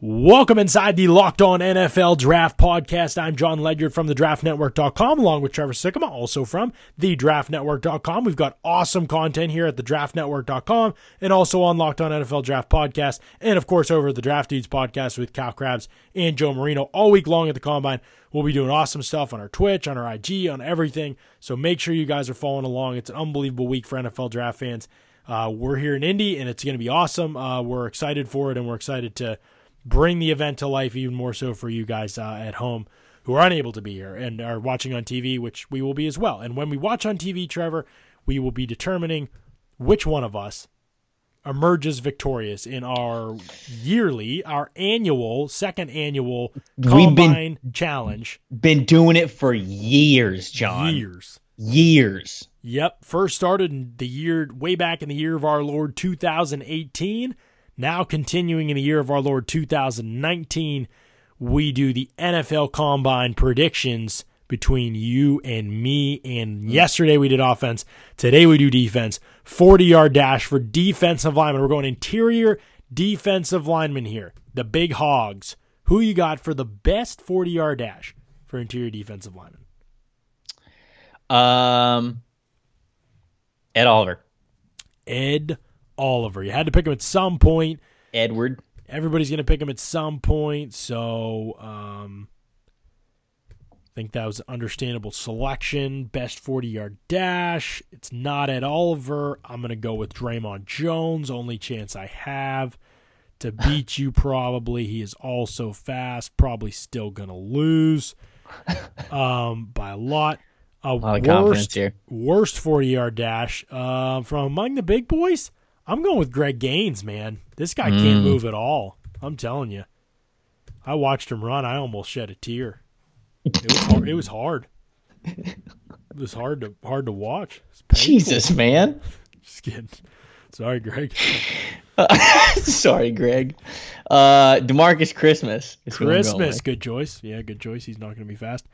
Welcome inside the Locked On NFL Draft Podcast. I'm Jon Ledyard from the DraftNetwork.com, along with Trevor Sikkema, also from the DraftNetwork.com. We've got awesome content here at the DraftNetwork.com and also on Locked On NFL Draft Podcast, and of course over at the Draft Dudes Podcast with Cal Crabbs and Joe Marino all week long at the Combine. We'll be doing awesome stuff on our Twitch, on our IG, on everything. So make sure you guys are following along. It's an unbelievable week for NFL draft fans. Uh, we're here in Indy, and it's going to be awesome. Uh, we're excited for it, and we're excited to bring the event to life even more so for you guys uh, at home who are unable to be here and are watching on TV, which we will be as well. And when we watch on TV, Trevor, we will be determining which one of us emerges victorious in our yearly, our annual, second annual We've combine been- challenge. Been doing it for years, John. Years. Years. Yep. First started in the year, way back in the year of our Lord 2018. Now continuing in the year of our Lord 2019, we do the NFL Combine predictions between you and me. And yesterday we did offense. Today we do defense. 40 yard dash for defensive lineman. We're going interior defensive lineman here. The big hogs. Who you got for the best 40 yard dash for interior defensive lineman? Um, Ed Oliver, Ed Oliver. You had to pick him at some point. Edward. Everybody's going to pick him at some point. So um, I think that was an understandable selection. Best 40 yard dash. It's not Ed Oliver. I'm going to go with Dre'Mont Jones. Only chance I have to beat you, probably. He is also fast. Probably still going to lose um, by a lot. A A lot of confidence worst, here. worst 40 yard dash uh, from among the big boys. I'm going with Greg Gaines, man. This guy can't Mm. move at all. I'm telling you. I watched him run. I almost shed a tear. It was hard. It was hard. It was hard to hard to watch. Jesus, man. Just kidding. Sorry, Greg. Sorry, Greg. Uh, Demarcus Christmas. is who I'm going Christmas. Good choice. Yeah, good choice. He's not going to be fast.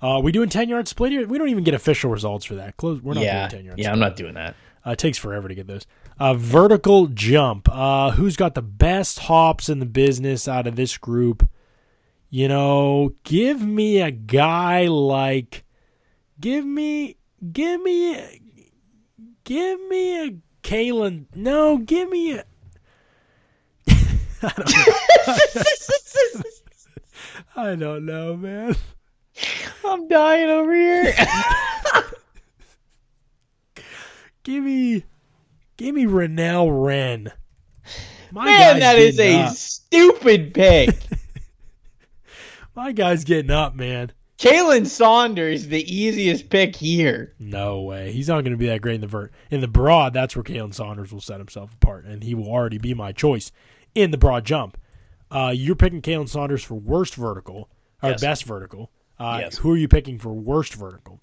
Uh, we doing ten yard split here. We don't even get official results for that. Close. We're not Yeah, doing ten yard. yeah, I'm not doing that. Uh, it takes forever to get those. Uh, vertical jump. Uh, who's got the best hops in the business out of this group? You know, give me a guy like, give me, give me, give me a Khalen. No, give me a. I don't know. I don't know, man. I'm dying over here. Give me, give me Renell Wren. My man, that is getting a up. stupid pick. My guy's getting up, man. Khalen Saunders, the easiest pick here. No way. He's not going to be that great in the vert. In the broad, that's where Khalen Saunders will set himself apart, and he will already be my choice in the broad jump. Uh, you're picking Khalen Saunders for worst vertical or Yes. best vertical. Uh, Yes. Who are you picking for worst vertical?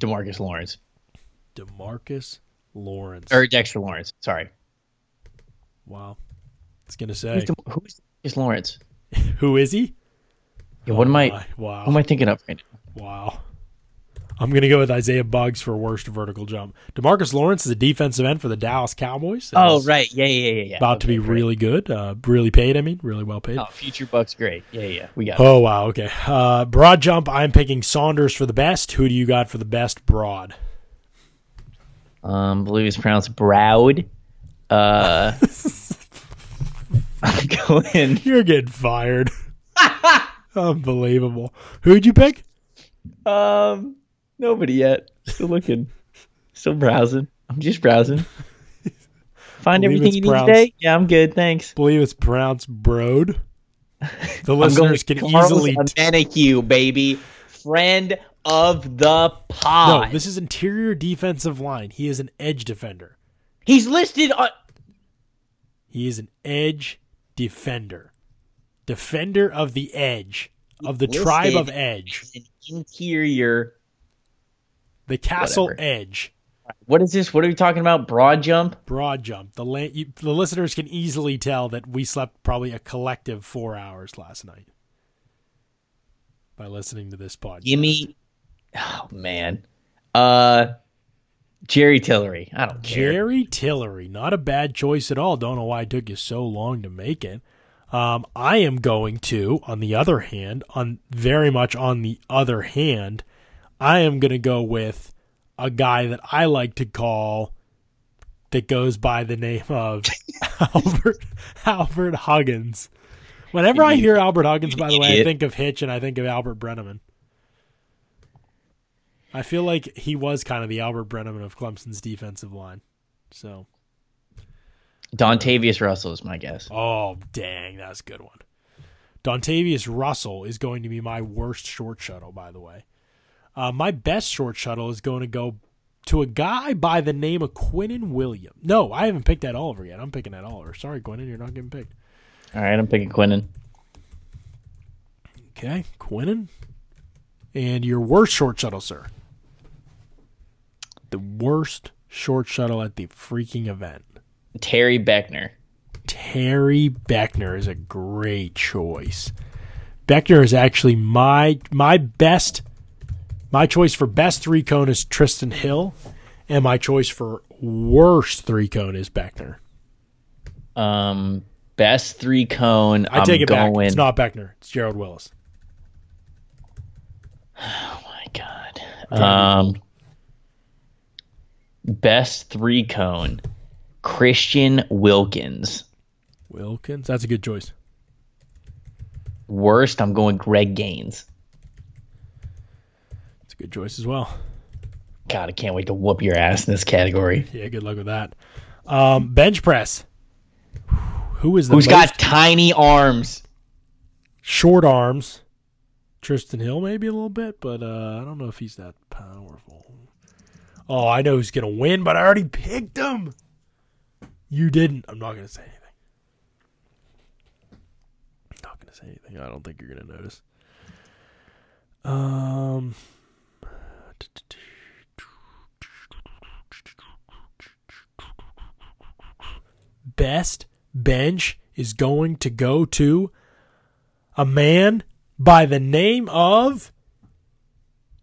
Demarcus Lawrence Demarcus Lawrence. or Dexter Lawrence. Sorry. wow. I was going to say, Who's, De- who's Demarcus Lawrence? who is he? Yeah, what am I? My- Wow. What am I thinking of right now? Wow. I'm going to go with Isaiah Buggs for worst vertical jump. Demarcus Lawrence is a defensive end for the Dallas Cowboys. Oh, right. Yeah, yeah, yeah, yeah. About to be great. really good. Uh, really paid, I mean. Really well paid. Oh, future Bucks, great. Yeah, yeah. We got it. Oh, wow. Okay. Uh, broad jump, I'm picking Saunders for the best. Who do you got for the best broad? Um, I believe it's pronounced Browd. Uh, I'm going. You're getting fired. Unbelievable. Who'd you pick? Um, nobody yet. Still looking. Still browsing. I'm just browsing. Find Believe everything you need today. Yeah, I'm good. Thanks. believe it's pronounced Broad. The listeners can Carlos easily. Omenihu, baby, friend of the pod. no, this is interior defensive line. He is an edge defender. He's listed on. He is an edge defender. Defender of the edge. Of the tribe of edge. an interior. The castle Whatever. edge. What is this? What are we talking about? Broad jump? Broad jump. The la- you, the listeners can easily tell that we slept probably a collective four hours last night by listening to this podcast. Give me. Oh man. Uh, Jerry Tillery. I don't care. Jerry Tillery, not a bad choice at all. Don't know why it took you so long to make it. Um, I am going to, on the other hand, on very much on the other hand, I am going to go with a guy that I like to call that goes by the name of Albert Albert Huggins. Whenever I hear Albert Huggins, by the way, I think of Hitch and I think of Albert Brennaman. I feel like he was kind of the Albert Brennaman of Clemson's defensive line. So Dontavius Russell is my guess. Oh, dang, that's a good one. Dontavius Russell is going to be my worst short shuttle, by the way. Uh, my best short shuttle is going to go to a guy by the name of Quinnen Williams. No, I haven't picked that Oliver yet. I'm picking that Oliver. Sorry, Quinnen, you're not getting picked. All right, I'm picking Quinnen. Okay, Quinnen. And your worst short shuttle, sir. The worst short shuttle at the freaking event. Terry Beckner. Terry Beckner is a great choice. Beckner is actually my my best my choice for best three cone is Trysten Hill, and my choice for worst three cone is Beckner. Um, best three cone. I take I'm it going... back. It's not Beckner. It's Gerald Willis. Oh my god. Um, best three cone. Christian Wilkins. Wilkins, that's a good choice. Worst, I'm going Greg Gaines. It's a good choice as well. God, I can't wait to whoop your ass in this category. Yeah, good luck with that. Um, bench press. Who is the Who's got tiny arms? Short arms. Trysten Hill maybe a little bit, but uh, I don't know if he's that powerful. Oh, I know who's gonna win, but I already picked him. You didn't. I'm not going to say anything. I'm not going to say anything. I don't think you're going to notice. Um. Best bench is going to go to a man by the name of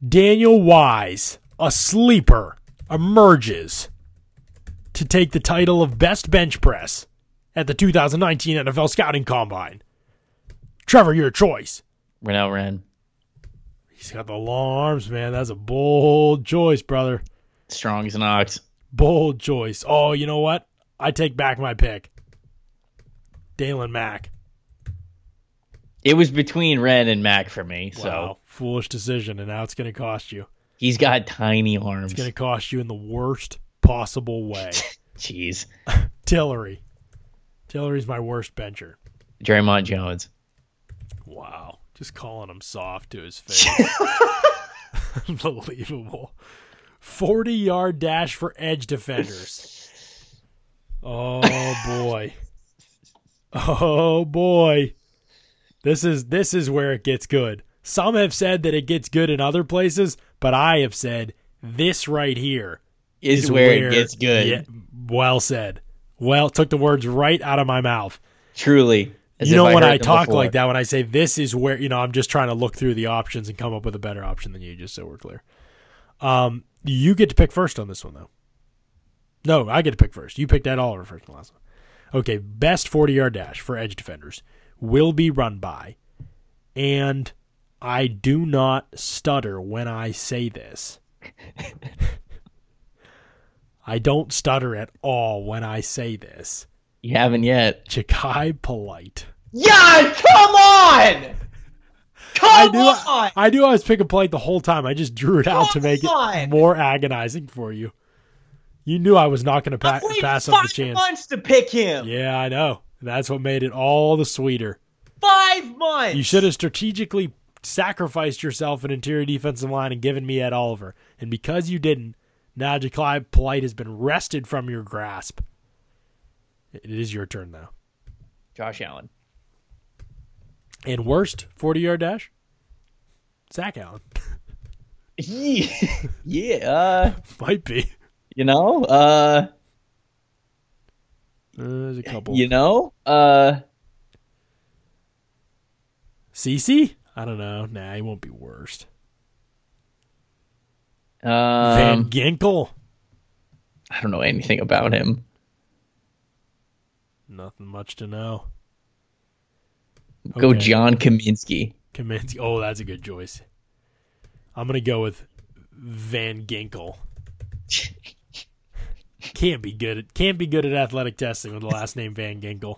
Daniel Wise, a sleeper, emerges to take the title of Best Bench Press at the 2019 NFL Scouting Combine. Trevor, your choice. Renell Wren. He's got the long arms, man. That's a bold choice, brother. Strong as an ox. Bold choice. Oh, you know what? I take back my pick. Daylon Mack. It was between Wren and Mack for me. Wow, so foolish decision, and now it's going to cost you. He's got tiny arms. It's going to cost you in the worst possible way. Jeez. Tillery. Tillery's my worst bencher. Dre'Mont Jones. Wow. Just calling him soft to his face. Unbelievable. 40 yard dash for edge defenders. Oh boy. Oh boy. This is this is where it gets good. Some have said that it gets good in other places, but I have said this right here is, is where, where, it gets good. Yeah, well said. Well, took the words right out of my mouth. Truly. You know, I when I talk before. like that, when I say this is where, you know, I'm just trying to look through the options and come up with a better option than you, just so we're clear. Um, you get to pick first on this one, though. No, I get to pick first. You picked that Oliver first last one. Okay, best 40 yard dash for edge defenders will be run by, and I do not stutter when I say this. I don't stutter at all when I say this. You haven't yet. Jachai Polite. Yeah, come on! Come I knew, on! I, I, knew I was picking polite the whole time. I just drew it come out to make on. it more agonizing for you. You knew I was not going to pa- pass up the chance. months to pick him. Yeah, I know. That's what made it all the sweeter. Five months. You should have strategically sacrificed yourself an interior defensive line and given me Ed Oliver. And because you didn't, now Jachai Polite has been wrested from your grasp. It is your turn now. Josh Allen. And worst 40 yard dash? Zach Allen. yeah. yeah uh, Might be. You know? Uh, uh, there's a couple. You know? Uh, CC? I don't know. Nah, he won't be worst. Um, Van Ginkel. I don't know anything about him. Nothing much to know. Go Okay. John Kaminsky. Kaminsky. Oh, that's a good choice. I'm gonna go with Van Ginkel. Can't be good. At, can't be good at athletic testing with the last name Van Ginkel.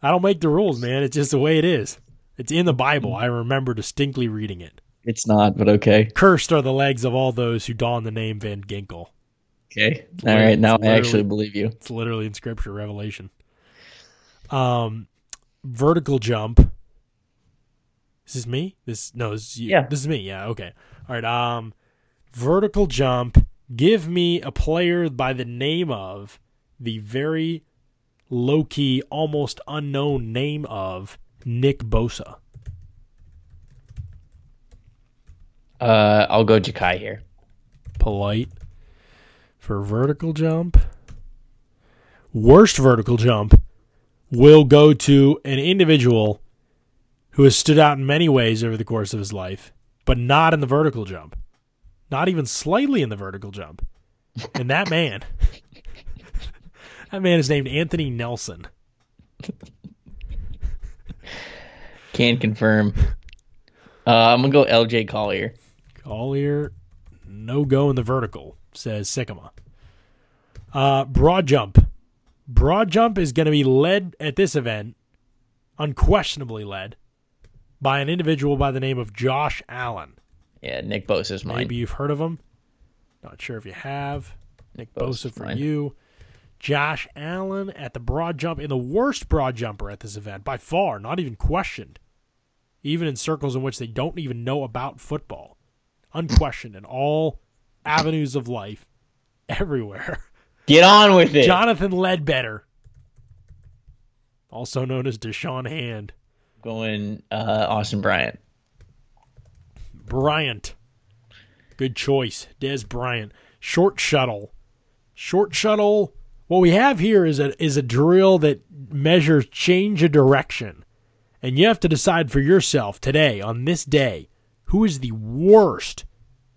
I don't make the rules, man. It's just the way it is. It's in the Bible. I remember distinctly reading it. It's not, but okay. Cursed are the legs of all those who don the name Van Ginkel. Okay. All right. Now I actually believe you. It's literally in Scripture, Revelation. Um, vertical jump. This is this me? This no, this is you. Yeah. This is me. Yeah. Okay. All right. Um, vertical jump. Give me a player by the name of the very low key, almost unknown name of Nick Bosa. Uh, I'll go Jachai here. Polite for vertical jump. Worst vertical jump will go to an individual who has stood out in many ways over the course of his life, but not in the vertical jump. Not even slightly in the vertical jump. And that man, that man is named Anthony Nelson. Can confirm. Uh, I'm gonna go LJ Collier. Collier, no go in the vertical, says Sikkema. Uh, broad jump. Broad jump is going to be led at this event, unquestionably led, by an individual by the name of Josh Allen. Yeah, Nick Bosa's mine. Maybe you've heard of him. Not sure if you have. Nick Bosa Bosa's for mine. you. Josh Allen at the broad jump, in the worst broad jumper at this event by far, not even questioned. Even in circles in which they don't even know about football. Unquestioned in all avenues of life, everywhere. Get on with it. Jonathan Ledbetter, also known as Deshaun Hand. Going uh, Austin Bryant. Bryant. Good choice. Dez Bryant. Short shuttle. Short shuttle. What we have here is a is a drill that measures change of direction. And you have to decide for yourself today, on this day, who is the worst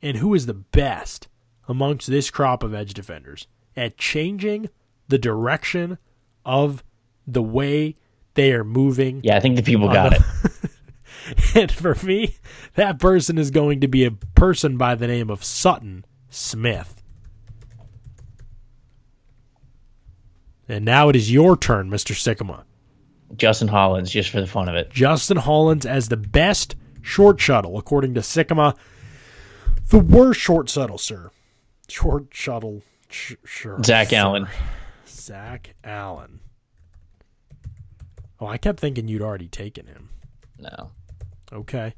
and who is the best amongst this crop of edge defenders at changing the direction of the way they are moving Yeah, I think the people got the- it. and for me, that person is going to be a person by the name of Sutton Smith. And now it is your turn, Mr. Sikkema. Justin Hollins, just for the fun of it. Justin Hollins as the best short shuttle, according to Sikkema. The worst short shuttle, sir. Short shuttle, sh- sure. Zach sir. Allen. Zach Allen. Oh, I kept thinking you'd already taken him. No. Okay.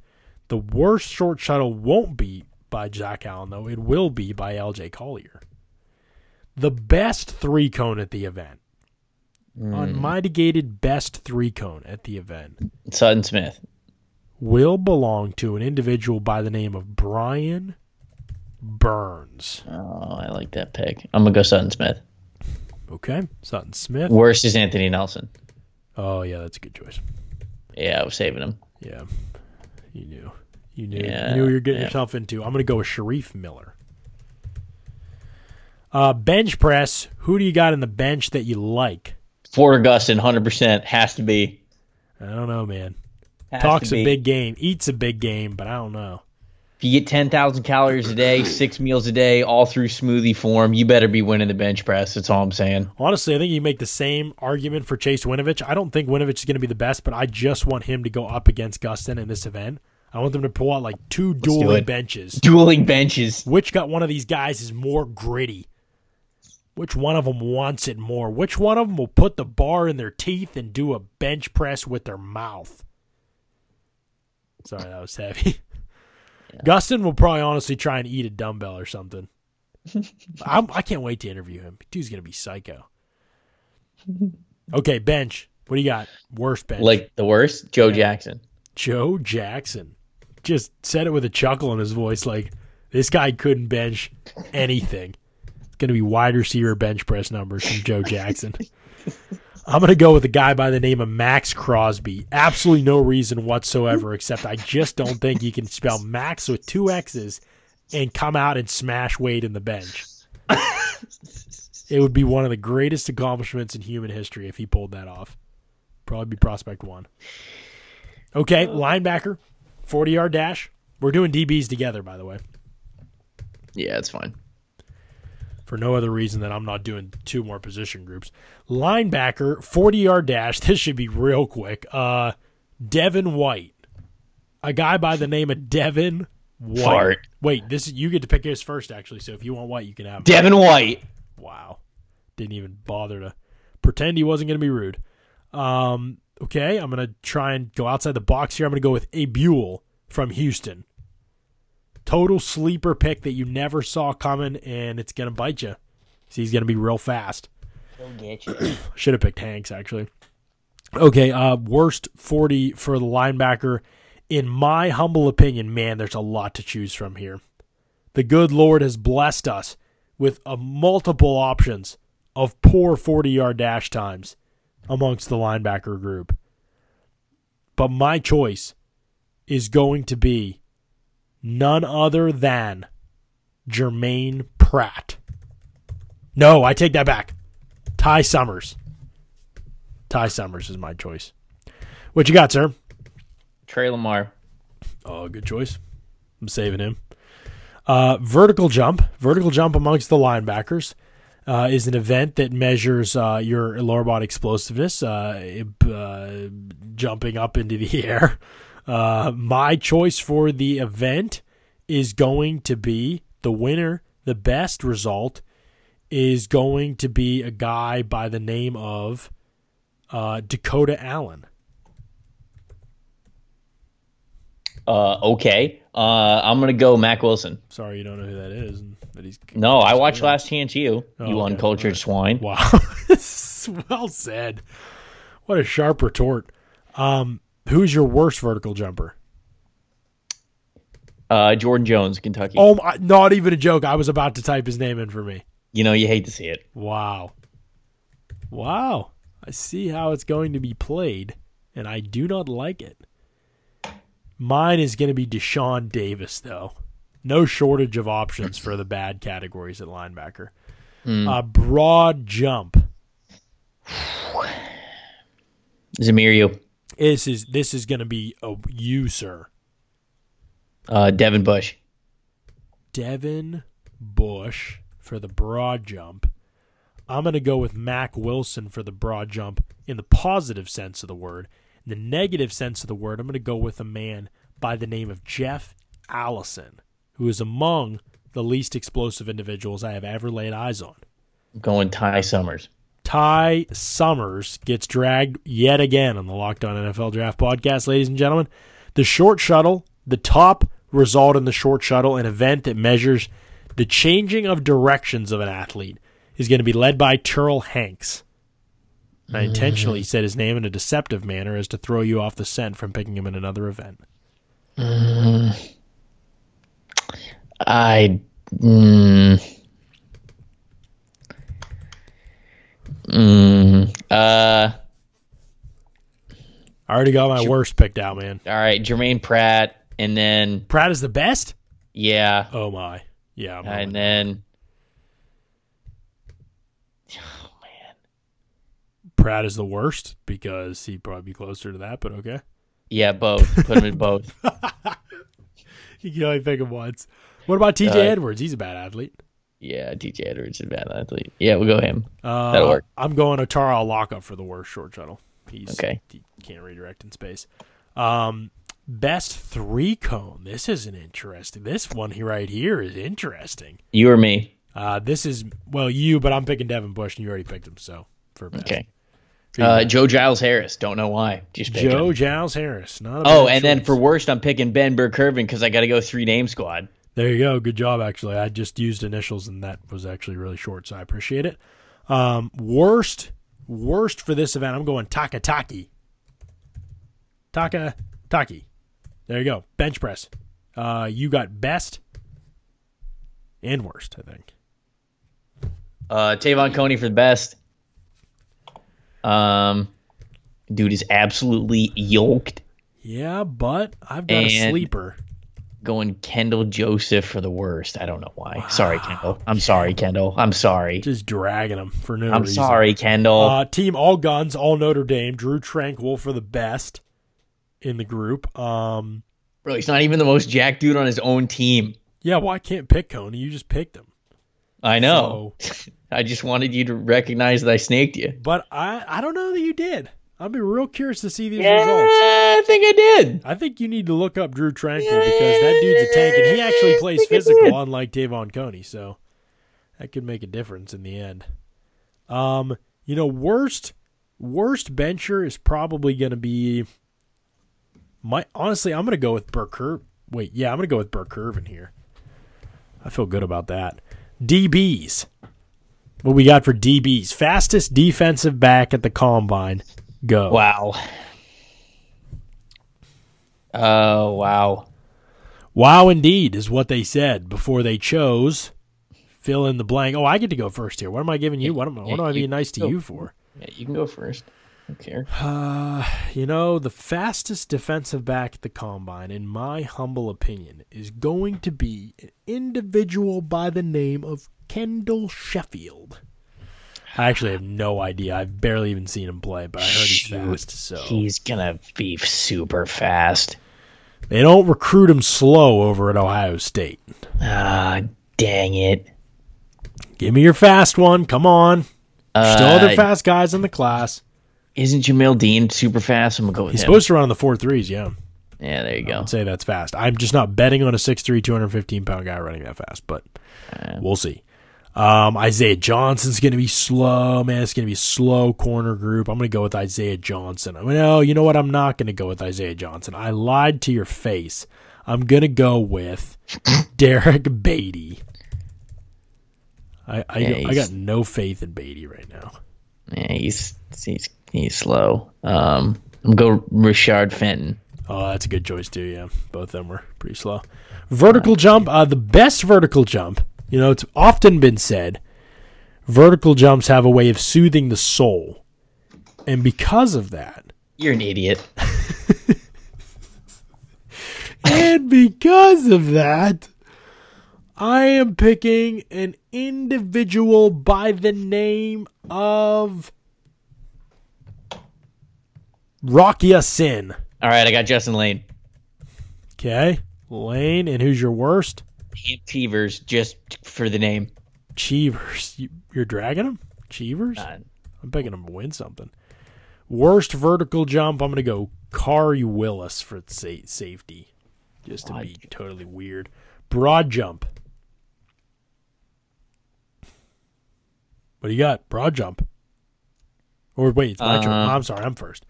The worst short shuttle won't be by Zach Allen, though. It will be by LJ Collier. The best three cone at the event. Unmitigated best three cone at the event Sutton Smith. will belong to an individual by the name of Brian Burns. Oh, I like that pick. I'm gonna go Sutton Smith. Okay. Sutton Smith. Worst is Anthony Nelson. Oh, yeah, that's a good choice. Yeah, I was saving him. Yeah. You knew. You knew. Yeah, you knew what you're getting yeah. yourself into. I'm going to go with Shareef Miller. Uh, bench press. Who do you got in the bench that you like? Porter Gustin, 100% has to be. I don't know, man. Has Talks a big game, eats a big game, but I don't know. If you get 10,000 calories a day, six meals a day, all through smoothie form, you better be winning the bench press. That's all I'm saying. Honestly, I think you make the same argument for Chase Winovich. I don't think Winovich is going to be the best, but I just want him to go up against Gustin in this event. I want them to pull out like two do dueling benches. Dueling benches. Which got one of these guys is more gritty? Which one of them wants it more? Which one of them will put the bar in their teeth and do a bench press with their mouth? Sorry, that was heavy. Gustin will probably honestly try and eat a dumbbell or something. I'm, I can't wait to interview him. Dude's gonna be psycho. Okay, bench. What do you got? Worst bench. Like the worst, Joe Jackson. Joe Jackson. Just said it with a chuckle in his voice, like this guy couldn't bench anything. Going to be wide receiver bench press numbers from Joe Jackson. I'm going to go with a guy by the name of Maxx Crosby. Absolutely no reason whatsoever, except I just don't think you can spell Max with two X's and come out and smash Wade in the bench. it would be one of the greatest accomplishments in human history if he pulled that off. Probably be prospect one. Okay, uh, linebacker, 40 yard dash. We're doing DBs together, by the way, Yeah, it's fine. For no other reason than I'm not doing two more position groups. Linebacker, 40 yard dash. This should be real quick. Uh, Devin White, a guy by the name of Devin White. Fart. Wait, this is you get to pick his first actually. So if you want White, you can have. him. Devin White. Wow. Didn't even bother to pretend he wasn't going to be rude. Um, okay, I'm going to try and go outside the box here. I'm going to go with Egbule from Houston. Total sleeper pick that you never saw coming, and it's going to bite you. See, he's going to be real fast. He'll get you. Should have picked Hanks, actually. Okay, uh, worst 40 for the linebacker. In my humble opinion, man, there's a lot to choose from here. The good Lord has blessed us with a multiple options of poor 40 yard dash times amongst the linebacker group. But my choice is going to be none other than Jermaine Pratt. No, I take that back. Ty Summers. Ty Summers is my choice. What you got, sir? Tre Lamar. Oh, good choice. I'm saving him. Uh, vertical jump, vertical jump amongst the linebackers uh, is an event that measures uh, your lower body explosiveness, uh, uh, jumping up into the air. Uh, my choice for the event is going to be the winner. The best result is going to be a guy by the name of uh, Dakota Allen. Uh, okay. Uh, I'm gonna go Mack Wilson. Sorry, you don't know who that is. and That he's No, I watched Last Chance U. Oh, you okay. uncultured swine. Wow. well said. What a sharp retort. Um, who's your worst vertical jumper? Uh, Jordan Jones, Kentucky. Oh, my, not even a joke. I was about to type his name in for me. You know you hate to see it. Wow. Wow. I see how it's going to be played, and I do not like it. Mine is going to be Deshaun Davis, though. No shortage of options for the bad categories at linebacker. A broad jump. Zamir you. This is this is going to be a you, sir. Uh, Devin Bush. Devin Bush for the broad jump. I'm going to go with Mack Wilson for the broad jump in the positive sense of the word. In the negative sense of the word, I'm going to go with a man by the name of Jeff Allison, who is among the least explosive individuals I have ever laid eyes on. Going Ty Summers. Ty Summers gets dragged yet again on the Locked On NFL Draft podcast, ladies and gentlemen. The short shuttle, the top result in the short shuttle, an event that measures the changing of directions of an athlete, is going to be led by Turl Hanks. I intentionally said his name in a deceptive manner as to throw you off the scent from picking him in another event. I. Mm, mm, uh, I already got my worst picked out, man. all right, Jermaine Pratt, and then Pratt is the best? yeah, Oh, my. Yeah. I'm and then Pratt is the worst because he'd probably be closer to that, but okay. yeah, both. Put him in both. You can only pick him once. What about TJ Uh, Edwards? He's a bad athlete. Yeah, DJ Edwards is a bad athlete. Yeah, we'll go him. Uh, That'll work. I'm going Otaro Alaka for the worst short shuttle. He's Okay. He can't redirect in space. Um, best three cone. This is an interesting. This one here right here is interesting. You or me? Uh, this is well you, but I'm picking Devin Bush, and you already picked him. So for best. Okay. Uh. Joe Giles Harris. Don't know why. Just Joe him. Giles Harris. Not a Oh, and then for worst, I'm picking Ben Burr-Kirven because I got to go three name squad. There you go. Good job, actually. I just used initials, and that was actually really short, so I appreciate it. Um, worst, worst for this event, I'm going Takitaki. Taka Taki. There you go. Bench press. Uh, you got best and worst, I think. Uh, Te'von Coney for the best. Um, dude is absolutely yoked. Yeah, but I've got a sleeper. Going Kendall Joseph for the worst. I don't know why. Sorry, Kendall. I'm sorry, Kendall. I'm sorry. Just dragging him for no I'm reason. sorry, Kendall. Uh, team all guns, all Notre Dame. Drue Tranquill for the best. in the group. Um, Bro, he's not even the most jack dude on his own team. yeah, well, I can't pick Coney. You just picked him. I know. I just wanted you to recognize that I snaked you. But I, I don't know that you did. I'll be real curious to see these Yeah, results. I think I did. I think you need to look up Drue Tranquill because that dude's a tank and he actually plays physical, unlike Te'von Coney. So that could make a difference in the end. Um, you know, worst worst bencher is probably going to be my. Honestly, I'm going to go with Burke. Wait, yeah, I'm going to go with Burr-Kirven here. I feel good about that. DBs. What we got for DBs? Fastest defensive back at the combine. Go. Wow. Oh, wow. Wow, indeed, is what they said before they chose. Fill in the blank. Oh, I get to go first here. What am I giving you? What am, what am I being nice to you for? Yeah, you can go first. I don't care. Uh, you know, the fastest defensive back at the combine, in my humble opinion, is going to be an individual by the name of Kendall Sheffield. I actually have no idea. I've barely even seen him play, but I heard he's fast. So He's gonna be super fast. they don't recruit him slow over at Ohio State. Ah, dang it. Give me your fast one. Come on. Still other Uh, fast guys in the class. Isn't Jamel Dean super fast? I'm gonna go with He's him. supposed to run on the four threes, yeah. yeah, there you go. I'd say that's fast. I'm just not betting on a 6'3", 215 pound guy running that fast, but we'll see. Um, Isaiah Johnson's going to be slow, man. It's going to be a slow corner group. I'm going to go with Isaiah Johnson. I mean, no, you know what? I'm not going to go with Isaiah Johnson. I lied to your face. I'm going to go with Derrick Baity. I I, Yeah, I got no faith in Baity right now. Yeah, he's he's he's slow. Um, I'm go Richard Fenton. Oh, that's a good choice too. Yeah, both of them were pretty slow. Vertical jump, uh, the best vertical jump. You know, it's often been said, vertical jumps have a way of soothing the soul, and because of that, You're an idiot. and because of that, I am picking an individual by the name of Rock Ya-Sin. All right, I got Justin Layne. Okay, Layne, and who's your worst? Cheevers just for the name. Cheevers. You, you're dragging him? Cheevers? Uh, I'm picking him to win something. Worst vertical jump, I'm going to go Khari Willis for sa- safety. Just to be Broad- totally weird. Broad jump. What do you got? Broad jump. Or wait, it's my turn. Uh, I'm sorry, I'm first.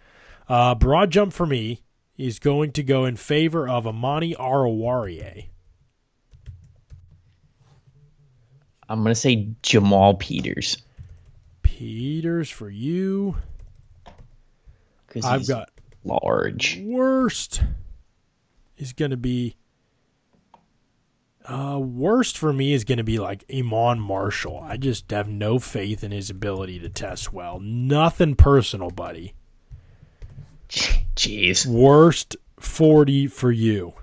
Uh, broad jump for me is going to go in favor of Amani Oruwariye. I'm gonna say Jamal Peters Peters for you. because I've got large. worst is going to be uh worst for me is going to be like Iman Marshall. I just have no faith in his ability to test well. Nothing personal, buddy. Jeez, Worst 40 for you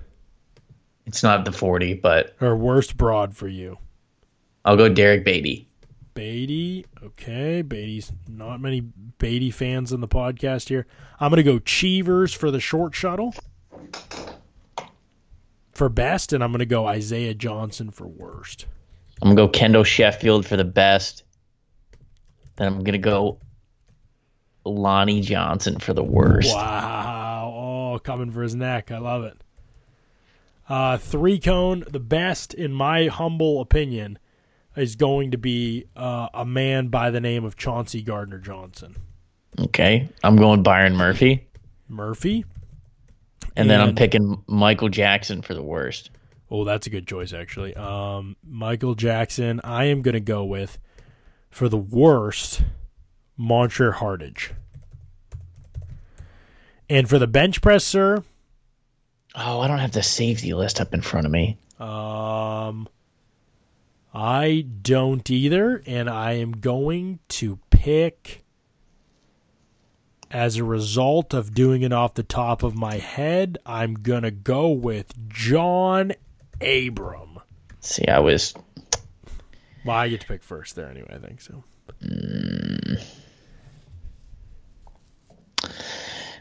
it's not the 40, but or worst broad for you. I'll go Derrick Baity. Baity, okay. Baity's not many Baity fans in the podcast here. I'm going to go Cheevers for the short shuttle for best, and I'm going to go Isaiah Johnson for worst. I'm gonna go Kendall Sheffield for the best. Then I'm gonna go Lonnie Johnson for the worst. Wow. Oh, coming for his neck. I love it. Uh, three cone, the best, in my humble opinion, is going to be uh, a man by the name of Chauncey Gardner Johnson. Okay, I'm going Byron Murphy, Murphy. and then I'm picking Michael Jackson for the worst. Oh, that's a good choice, actually. Um, Michael Jackson, I am going to go with, for the worst, Montre Hartage. And for the bench press, sir, Oh, I don't have the safety list up in front of me. Um, I don't either, and I am going to pick as a result of doing it off the top of my head. I'm gonna go with John Abram. See, I was Well, I get to pick first there anyway. I think so.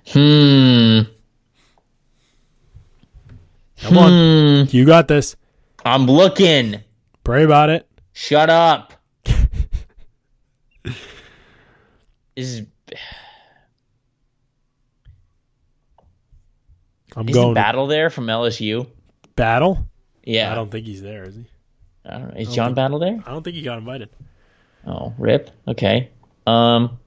hmm. Come on. You got this. I'm looking. Pray about it. Shut up. is I'm is going Battle there from LSU? Battle. Yeah. I don't think he's there, is he? I don't know. Is John Battle there? I don't think he got invited. Oh, rip. Okay. Um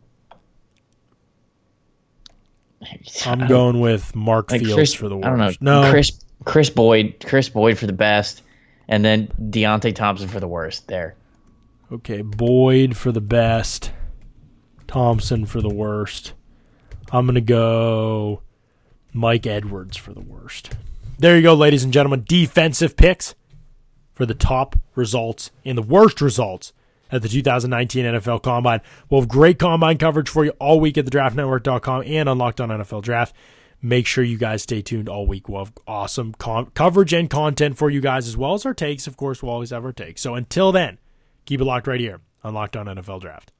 I'm going with Mark like Fields Chris, for the I don't know. No, Chris Chris Boyd, Chris Boyd for the best, and then Deionte Thompson for the worst. There. Okay, Boyd for the best. Thompson for the worst. I'm gonna go Mike Edwards for the worst. There you go, ladies and gentlemen. Defensive picks for the top results and the worst results at the 2019 NFL Combine. We'll have great Combine coverage for you all week at the DraftNetwork.com and on Locked On NFL Draft. Make sure you guys stay tuned all week. We'll have awesome coverage and content for you guys, as well as our takes. Of course, we'll always have our takes. So until then, keep it locked right here on Locked On NFL Draft.